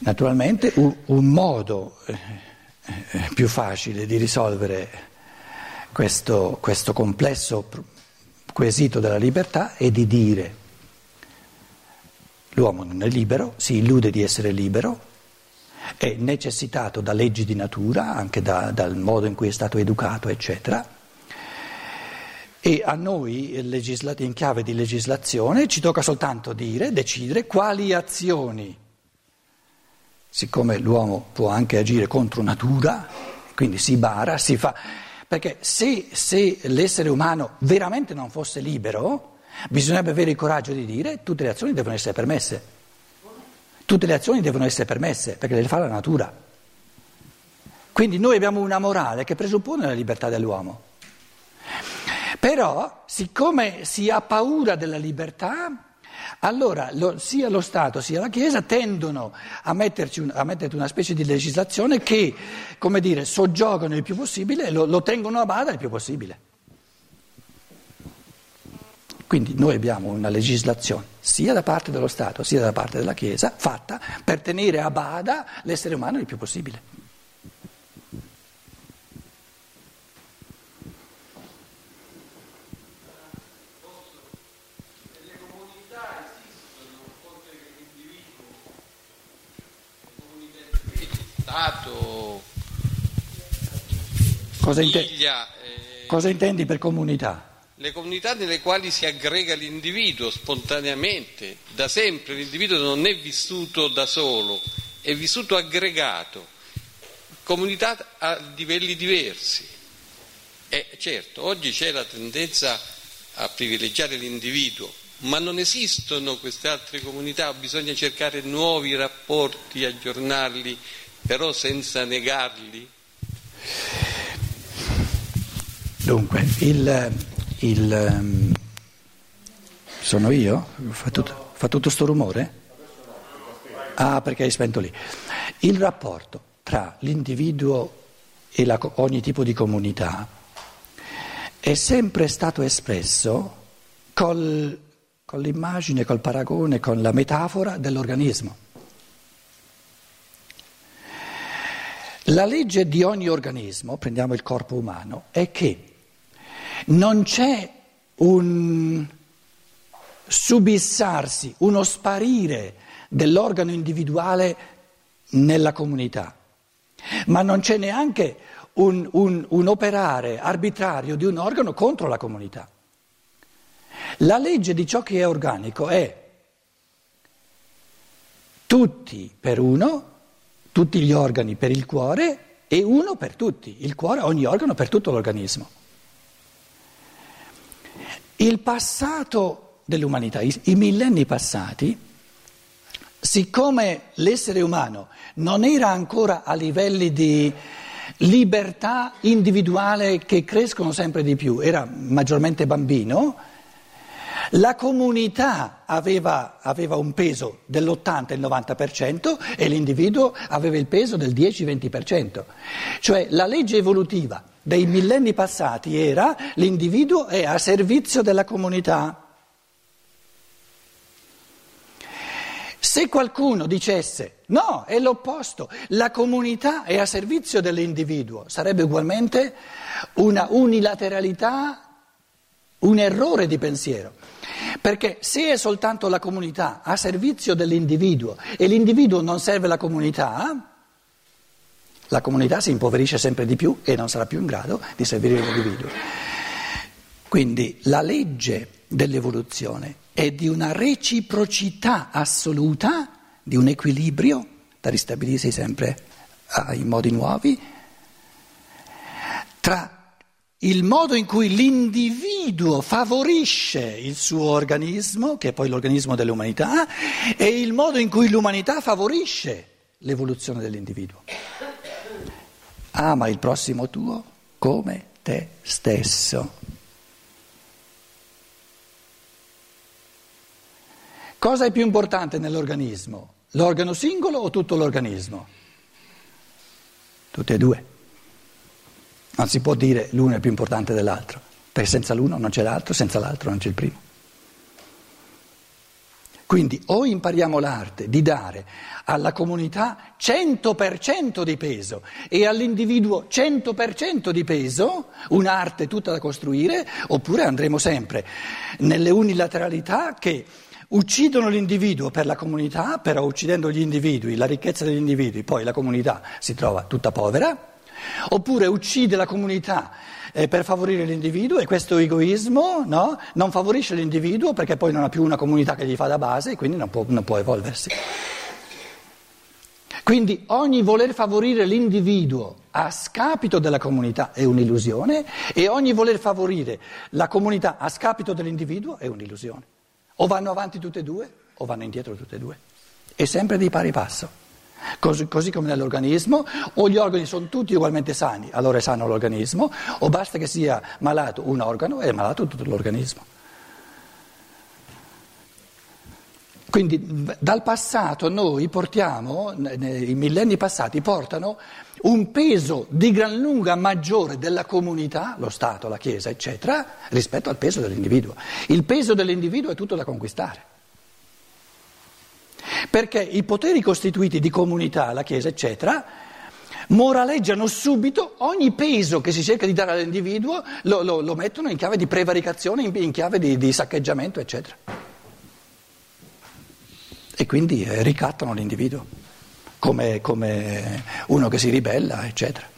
Naturalmente un, un modo eh, eh, più facile di risolvere questo, questo complesso quesito della libertà è di dire l'uomo non è libero, si illude di essere libero, è necessitato da leggi di natura, anche da, dal modo in cui è stato educato, eccetera. E a noi, in chiave di legislazione, ci tocca soltanto dire, decidere quali azioni, siccome l'uomo può anche agire contro natura, quindi si bara, si fa. Perché se, se l'essere umano veramente non fosse libero, bisognerebbe avere il coraggio di dire tutte le azioni devono essere permesse. Tutte le azioni devono essere permesse perché le fa la natura. Quindi noi abbiamo una morale che presuppone la libertà dell'uomo. Però, siccome si ha paura della libertà, allora lo, sia lo Stato sia la Chiesa tendono a, un, a metterti una specie di legislazione che, come dire, soggiogano il più possibile e lo, lo tengono a bada il più possibile. Quindi noi abbiamo una legislazione sia da parte dello Stato sia da parte della Chiesa fatta per tenere a bada l'essere umano il più possibile. Stato, cosa, famiglia, eh, cosa intendi per comunità? le comunità nelle quali si aggrega l'individuo spontaneamente, da sempre l'individuo non è vissuto da solo, è vissuto aggregato, comunità a livelli diversi. E certo, oggi c'è la tendenza a privilegiare l'individuo, ma non esistono queste altre comunità, bisogna cercare nuovi rapporti, aggiornarli, però senza negarli. Dunque, il, il, um, sono io? Fa tutto, fa tutto sto rumore? Ah, perché hai spento lì. Il rapporto tra l'individuo e la, ogni tipo di comunità è sempre stato espresso col, con l'immagine, col paragone, con la metafora dell'organismo. La legge di ogni organismo, prendiamo il corpo umano, è che non c'è un subissarsi, uno sparire dell'organo individuale nella comunità, ma non c'è neanche un, un, un, operare arbitrario di un organo contro la comunità. La legge di ciò che è organico è tutti per uno, tutti gli organi per il cuore e uno per tutti, il cuore, ogni organo per tutto l'organismo. Il passato dell'umanità, i, i millenni passati, siccome l'essere umano non era ancora a livelli di libertà individuale che crescono sempre di più, era maggiormente bambino, la comunità aveva, aveva un peso dell'80 il 90% e l'individuo aveva il peso del 10-20%. Cioè la legge evolutiva dei millenni passati era l'individuo è a servizio della comunità. Se qualcuno dicesse no, è l'opposto, la comunità è a servizio dell'individuo, sarebbe ugualmente una unilateralità, un errore di pensiero. Perché se è soltanto la comunità a servizio dell'individuo e l'individuo non serve la comunità, la comunità si impoverisce sempre di più e non sarà più in grado di servire l'individuo. Quindi la legge dell'evoluzione è di una reciprocità assoluta, di un equilibrio da ristabilirsi sempre in modi nuovi, tra il modo in cui l'individuo favorisce il suo organismo, che è poi l'organismo dell'umanità, e il modo in cui l'umanità favorisce l'evoluzione dell'individuo ama il prossimo tuo come te stesso. Cosa è più importante nell'organismo? L'organo singolo o tutto l'organismo? Tutte e due. Non si può dire l'uno è più importante dell'altro, perché senza l'uno non c'è l'altro, senza l'altro non c'è il primo. Quindi o impariamo l'arte di dare alla comunità 100% di peso e all'individuo 100% di peso, un'arte tutta da costruire, oppure andremo sempre nelle unilateralità che uccidono l'individuo per la comunità, però uccidendo gli individui, la ricchezza degli individui, poi la comunità si trova tutta povera, oppure uccide la comunità eh, per favorire l'individuo e questo egoismo no, non favorisce l'individuo perché poi non ha più una comunità che gli fa da base e quindi non può, non può evolversi. Quindi ogni voler favorire l'individuo a scapito della comunità è un'illusione e ogni voler favorire la comunità a scapito dell'individuo è un'illusione. O vanno avanti tutte e due o vanno indietro tutte e due. E sempre di pari passo. Così, così, come nell'organismo, o gli organi sono tutti ugualmente sani, allora è sano l'organismo, o basta che sia malato un organo e è malato tutto l'organismo. Quindi dal passato noi portiamo, i millenni passati portano un peso di gran lunga maggiore della comunità, lo Stato, la Chiesa, eccetera, rispetto al peso dell'individuo. Il peso dell'individuo è tutto da conquistare. Perché i poteri costituiti di comunità, la Chiesa, eccetera, moraleggiano subito ogni peso che si cerca di dare all'individuo, lo, lo, lo mettono in chiave di prevaricazione, in, in chiave di, di, saccheggiamento, eccetera. E quindi eh, ricattano l'individuo come, come uno che si ribella, eccetera.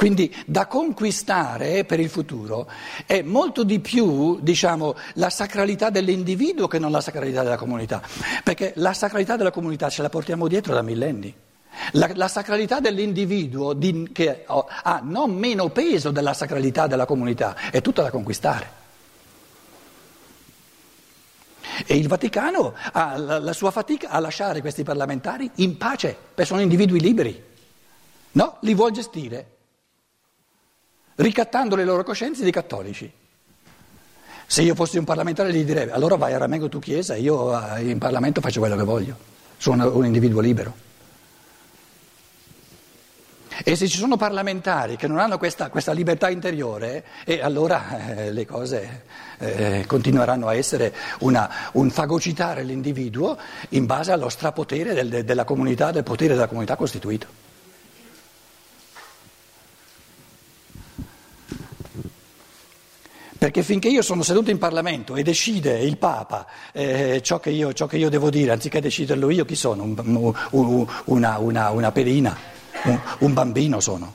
Quindi da conquistare per il futuro è molto di più, diciamo, la sacralità dell'individuo che non la sacralità della comunità, perché la sacralità della comunità ce la portiamo dietro da millenni. La, la sacralità dell'individuo di, che ha non meno peso della sacralità della comunità è tutta da conquistare. E il Vaticano ha la, la sua fatica a lasciare questi parlamentari in pace, perché sono individui liberi. No, li vuol gestire ricattando le loro coscienze di cattolici. Se io fossi un parlamentare gli direi allora vai a Ramengo tu chiesa, io eh, in Parlamento faccio quello che voglio, sono un individuo libero. E se ci sono parlamentari che non hanno questa, questa libertà interiore, eh, allora eh, le cose eh, continueranno a essere una, un fagocitare l'individuo in base allo strapotere del, della comunità, del potere della comunità costituito. Perché finché io sono seduto in Parlamento e decide il Papa eh, ciò, che io, ciò, che io, devo dire, anziché deciderlo io, chi sono? Un, un, una, una, una, pedina, un, un bambino sono.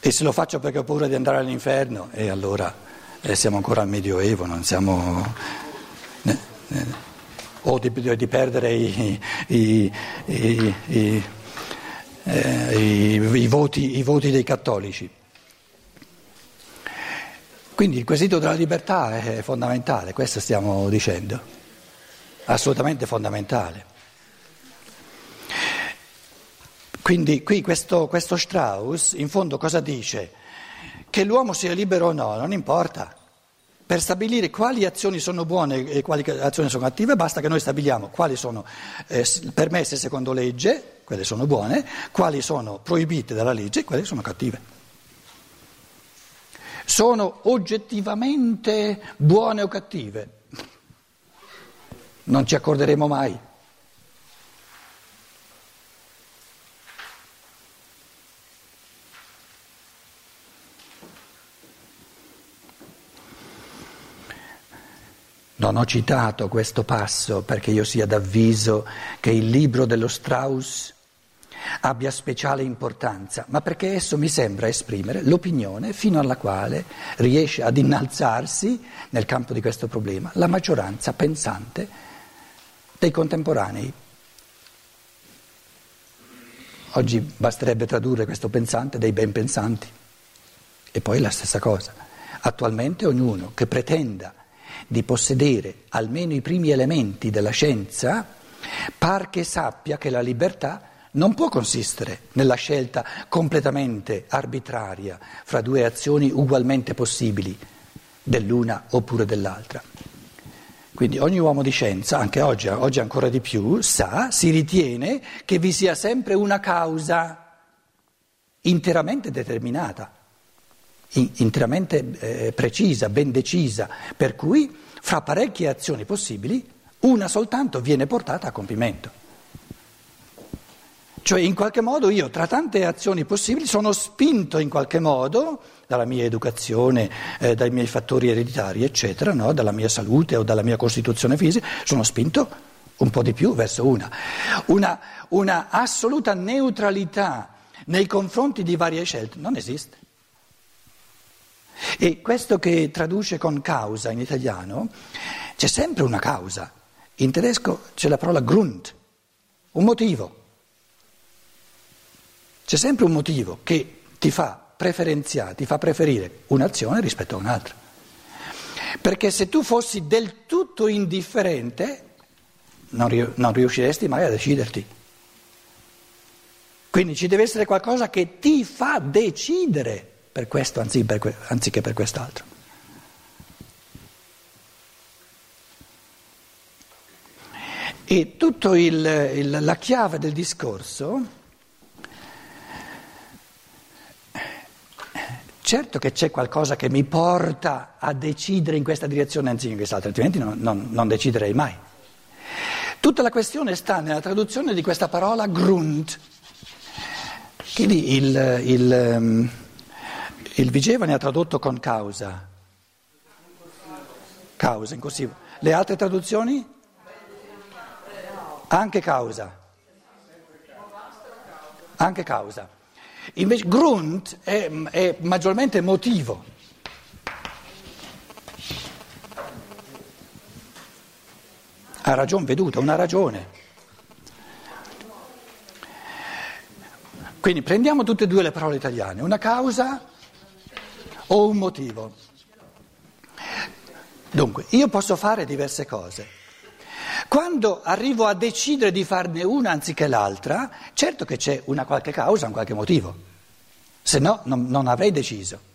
E se lo faccio perché ho paura di andare all'inferno, e allora eh, siamo ancora al Medioevo, non siamo... Eh, eh, o di, di, perdere i, i, i eh, i, i, voti, i voti dei cattolici. Quindi il quesito della libertà è fondamentale, questo stiamo dicendo, assolutamente fondamentale. Quindi qui questo, questo, Strauss in fondo cosa dice? Che l'uomo sia libero o no, non importa. Per stabilire quali azioni sono buone e quali azioni sono cattive basta che noi stabiliamo quali sono eh, permesse secondo legge quelle sono buone, quali sono proibite dalla legge e quelle sono cattive. Sono oggettivamente buone o cattive? Non ci accorderemo mai. Non ho citato questo passo perché io sia d'avviso che il libro dello Strauss abbia speciale importanza, ma perché esso mi sembra esprimere l'opinione fino alla quale riesce ad innalzarsi nel campo di questo problema la maggioranza pensante dei contemporanei. Oggi basterebbe tradurre questo pensante dei ben pensanti e poi la stessa cosa. Attualmente ognuno che pretenda di possedere almeno i primi elementi della scienza, par che sappia che la libertà non può consistere nella scelta completamente arbitraria fra due azioni ugualmente possibili, dell'una oppure dell'altra. Quindi ogni uomo di scienza, anche oggi, oggi ancora di più, sa, si ritiene che vi sia sempre una causa interamente determinata. Interamente eh, precisa, ben decisa, per cui fra parecchie azioni possibili una soltanto viene portata a compimento. Cioè in qualche modo io tra tante azioni possibili sono spinto in qualche modo dalla mia educazione, eh, dai miei fattori ereditari, eccetera, no? dalla mia salute o dalla mia costituzione fisica, sono spinto un po' di più verso una. Una, una assoluta neutralità nei confronti di varie scelte non esiste. E questo che traduce con causa in italiano, c'è sempre una causa. In tedesco c'è la parola Grund, un motivo. C'è sempre un motivo che ti fa preferenziare, ti fa preferire un'azione rispetto a un'altra. Perché se tu fossi del tutto indifferente, non, riusciresti mai a deciderti. Quindi ci deve essere qualcosa che ti fa decidere per questo anziché per quest'altro. E tutta la chiave del discorso Certo che c'è qualcosa che mi porta a decidere in questa direzione anziché in quest'altra, altrimenti non, non, non, deciderei mai. Tutta la questione sta nella traduzione di questa parola Grund. Quindi il, il, ehm, il Vigeva ne ha tradotto con causa. Causa, in corsivo. Le altre traduzioni? Anche causa. Anche causa. Invece Grund è, è maggiormente motivo. Ha ragione veduta, una ragione. Quindi prendiamo tutte e due le parole italiane, una causa o un motivo. Dunque, io posso fare diverse cose. Quando arrivo a decidere di farne una anziché l'altra, certo che c'è una qualche causa, un qualche motivo, se no non, non avrei deciso.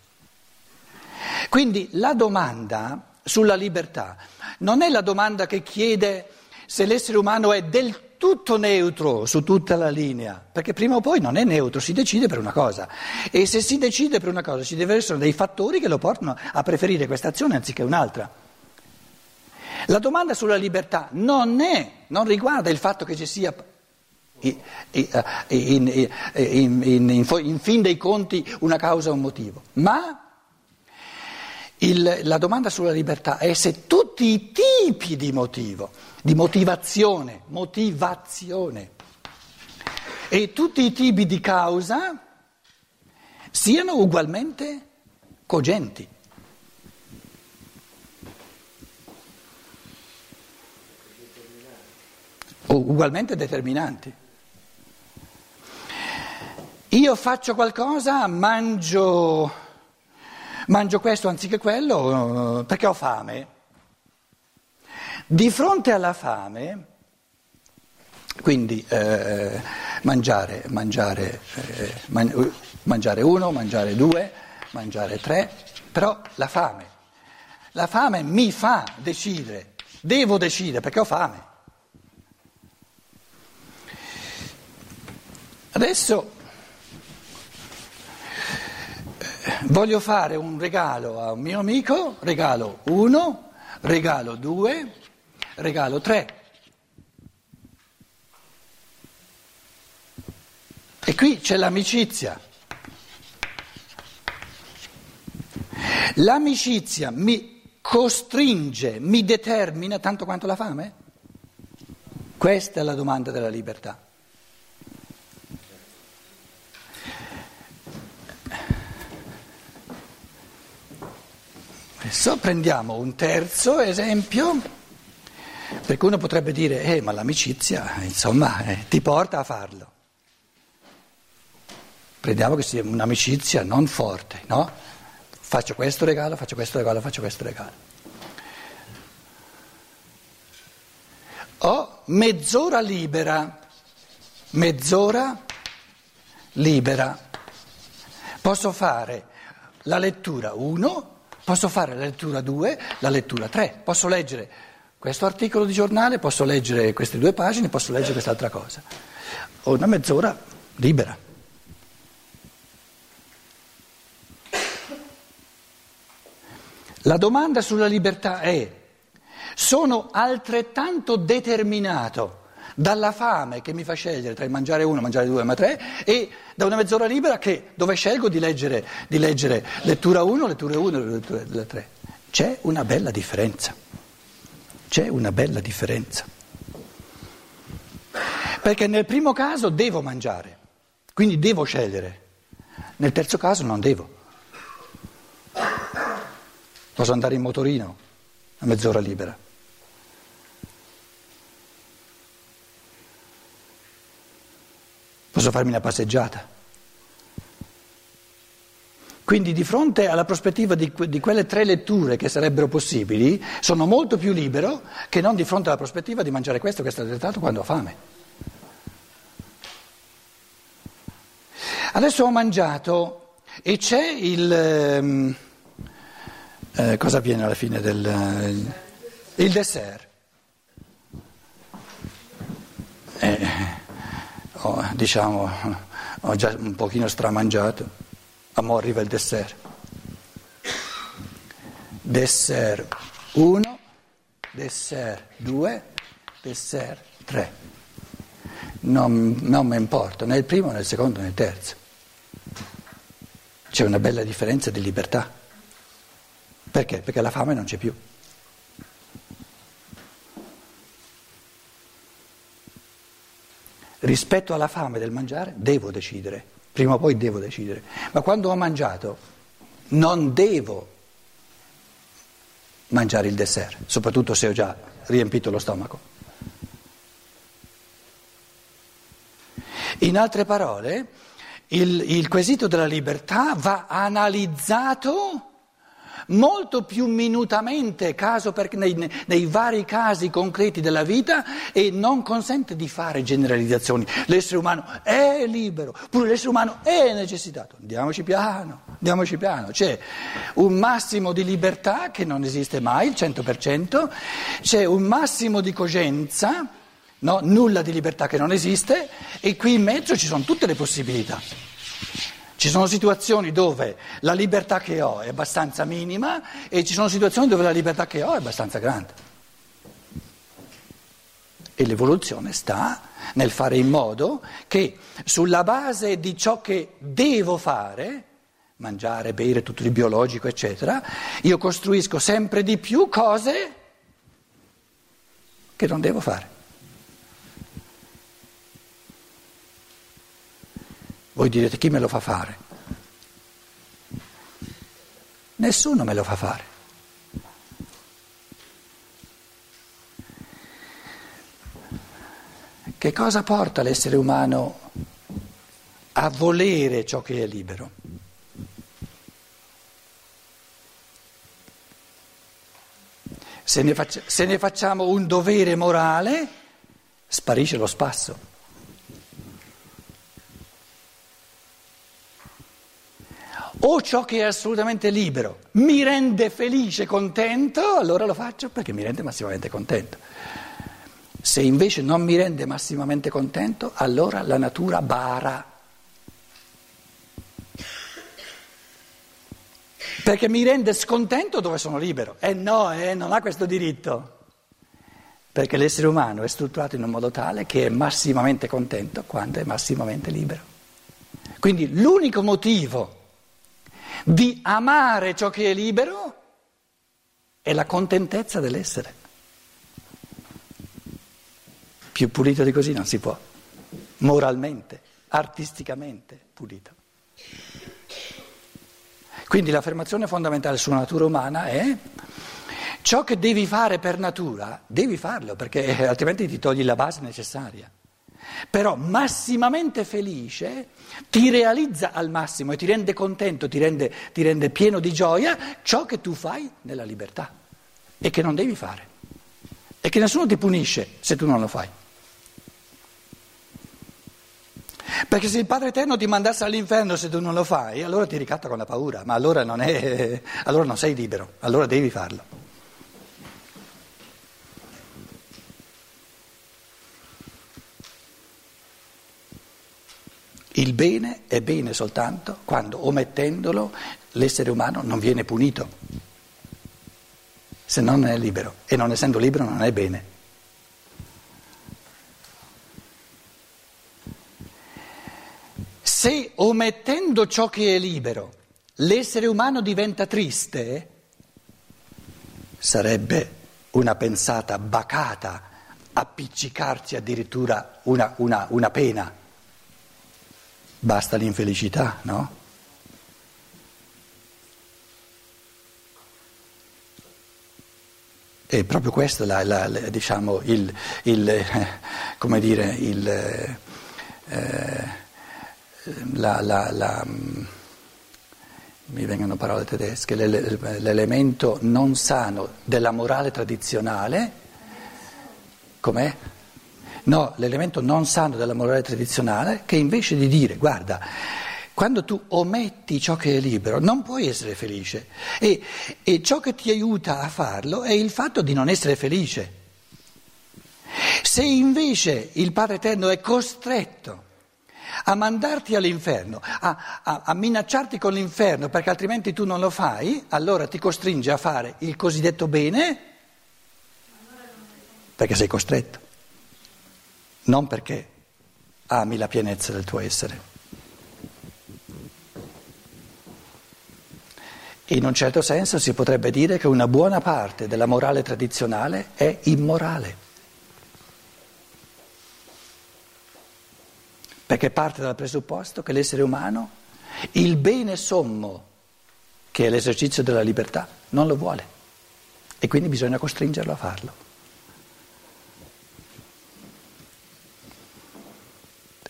Quindi la domanda sulla libertà non è la domanda che chiede se l'essere umano è del tutto neutro su tutta la linea, perché prima o poi non è neutro, si decide per una cosa e se si decide per una cosa ci devono essere dei fattori che lo portano a preferire questa azione anziché un'altra. La domanda sulla libertà non è, non riguarda il fatto che ci sia in, in, in, in fin dei conti una causa o un motivo, ma il, la domanda sulla libertà è se tutti i tipi di motivo, di motivazione, motivazione e tutti i tipi di causa siano ugualmente cogenti. ugualmente determinanti. Io faccio qualcosa, mangio, mangio questo anziché quello perché ho fame. Di fronte alla fame, quindi eh, mangiare, mangiare, eh, man, mangiare uno, mangiare due, mangiare tre, però la fame. La fame mi fa decidere, devo decidere perché ho fame. Adesso eh, voglio fare un regalo a un mio amico, regalo 1, regalo 2, regalo 3. E qui c'è l'amicizia. L'amicizia mi costringe, mi determina tanto quanto la fame? Questa è la domanda della libertà. Adesso prendiamo un terzo esempio, perché uno potrebbe dire, eh, ma l'amicizia, insomma, eh, ti porta a farlo. Prendiamo che sia un'amicizia non forte, no? Faccio questo regalo, faccio questo regalo, faccio questo regalo. Ho mezz'ora libera, mezz'ora libera. Posso fare la lettura 1 Posso fare la lettura 2, la lettura 3, posso leggere questo articolo di giornale, posso leggere queste due pagine, posso leggere quest'altra cosa. Ho una mezz'ora libera. La domanda sulla libertà è, sono altrettanto determinato dalla fame che mi fa scegliere tra il mangiare uno, mangiare due, ma tre, e da una mezz'ora libera che, dove scelgo di leggere, di leggere lettura 1, lettura 1 e lettura 3. C'è una bella differenza. C'è una bella differenza. Perché nel primo caso devo mangiare, quindi devo scegliere. Nel terzo caso non devo. Posso andare in motorino a mezz'ora libera. Posso farmi una passeggiata. Quindi di fronte alla prospettiva di, di, quelle tre letture che sarebbero possibili, sono molto più libero che non di fronte alla prospettiva di mangiare questo che è stato dettato quando ho fame. Adesso ho mangiato e c'è il... Ehm, eh, cosa avviene alla fine del... il dessert. Ho, diciamo, ho già un pochino stramangiato, ma arriva il dessert. Dessert 1, dessert 2, dessert 3. Non, non mi importa né il primo né il secondo né il terzo. C'è una bella differenza di libertà. Perché? Perché la fame non c'è più. Rispetto alla fame del mangiare devo decidere, prima o poi devo decidere, ma quando ho mangiato non devo mangiare il dessert, soprattutto se ho già riempito lo stomaco. In altre parole, il, il quesito della libertà va analizzato molto più minutamente per, nei, nei, vari casi concreti della vita e non consente di fare generalizzazioni. L'essere umano è libero, pure l'essere umano è necessitato. Andiamoci piano, andiamoci piano. C'è un massimo di libertà che non esiste mai, il 100%, c'è un massimo di cogenza, no? nulla di libertà che non esiste e qui in mezzo ci sono tutte le possibilità. Ci sono situazioni dove la libertà che ho è abbastanza minima e ci sono situazioni dove la libertà che ho è abbastanza grande. E l'evoluzione sta nel fare in modo che sulla base di ciò che devo fare, mangiare, bere, tutto il biologico, eccetera, io costruisco sempre di più cose che non devo fare. Voi direte chi me lo fa fare? Nessuno me lo fa fare. Che cosa porta l'essere umano a volere ciò che è libero? Se ne, faccia, se ne facciamo un dovere morale, sparisce lo spasso. Ciò che è assolutamente libero mi rende felice, contento, allora lo faccio perché mi rende massimamente contento. Se invece non mi rende massimamente contento, allora la natura bara. Perché mi rende scontento dove sono libero. E eh no, eh, non ha questo diritto. Perché l'essere umano è strutturato in un modo tale che è massimamente contento quando è massimamente libero. Quindi l'unico motivo di amare ciò che è libero è la contentezza dell'essere. Più pulito di così non si può, moralmente, artisticamente pulito. Quindi l'affermazione fondamentale sulla natura umana è ciò che devi fare per natura, devi farlo perché altrimenti ti togli la base necessaria però massimamente felice ti realizza al massimo e ti rende contento, ti rende, ti rende pieno di gioia ciò che tu fai nella libertà e che non devi fare e che nessuno ti punisce se tu non lo fai. Perché se il Padre Eterno ti mandasse all'inferno se tu non lo fai, allora ti ricatta con la paura, ma allora non, è, allora non sei libero, allora devi farlo. Il bene è bene soltanto quando, omettendolo, l'essere umano non viene punito. se no non è libero e non essendo libero non è bene. Se omettendo ciò che è libero l'essere umano diventa triste, sarebbe una pensata bacata appiccicarci addirittura una, una, una pena. Basta l'infelicità, no? È proprio questo la, la, la, diciamo, il, il, eh, come dire, il, eh, mi vengono parole tedesche, l'elemento non sano della morale tradizionale, com'è? No, l'elemento non sano della morale tradizionale che invece di dire, guarda, quando tu ometti ciò che è libero non puoi essere felice e, e ciò che ti aiuta a farlo è il fatto di non essere felice. Se invece il Padre Eterno è costretto a mandarti all'inferno, a, a, a, minacciarti con l'inferno perché altrimenti tu non lo fai, allora ti costringe a fare il cosiddetto bene? Perché sei costretto, non perché ami la pienezza del tuo essere. In un certo senso si potrebbe dire che una buona parte della morale tradizionale è immorale, perché parte dal presupposto che l'essere umano, il bene sommo, che è l'esercizio della libertà, non lo vuole e quindi bisogna costringerlo a farlo.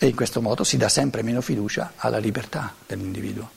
In questo modo si dà sempre meno fiducia alla libertà dell'individuo.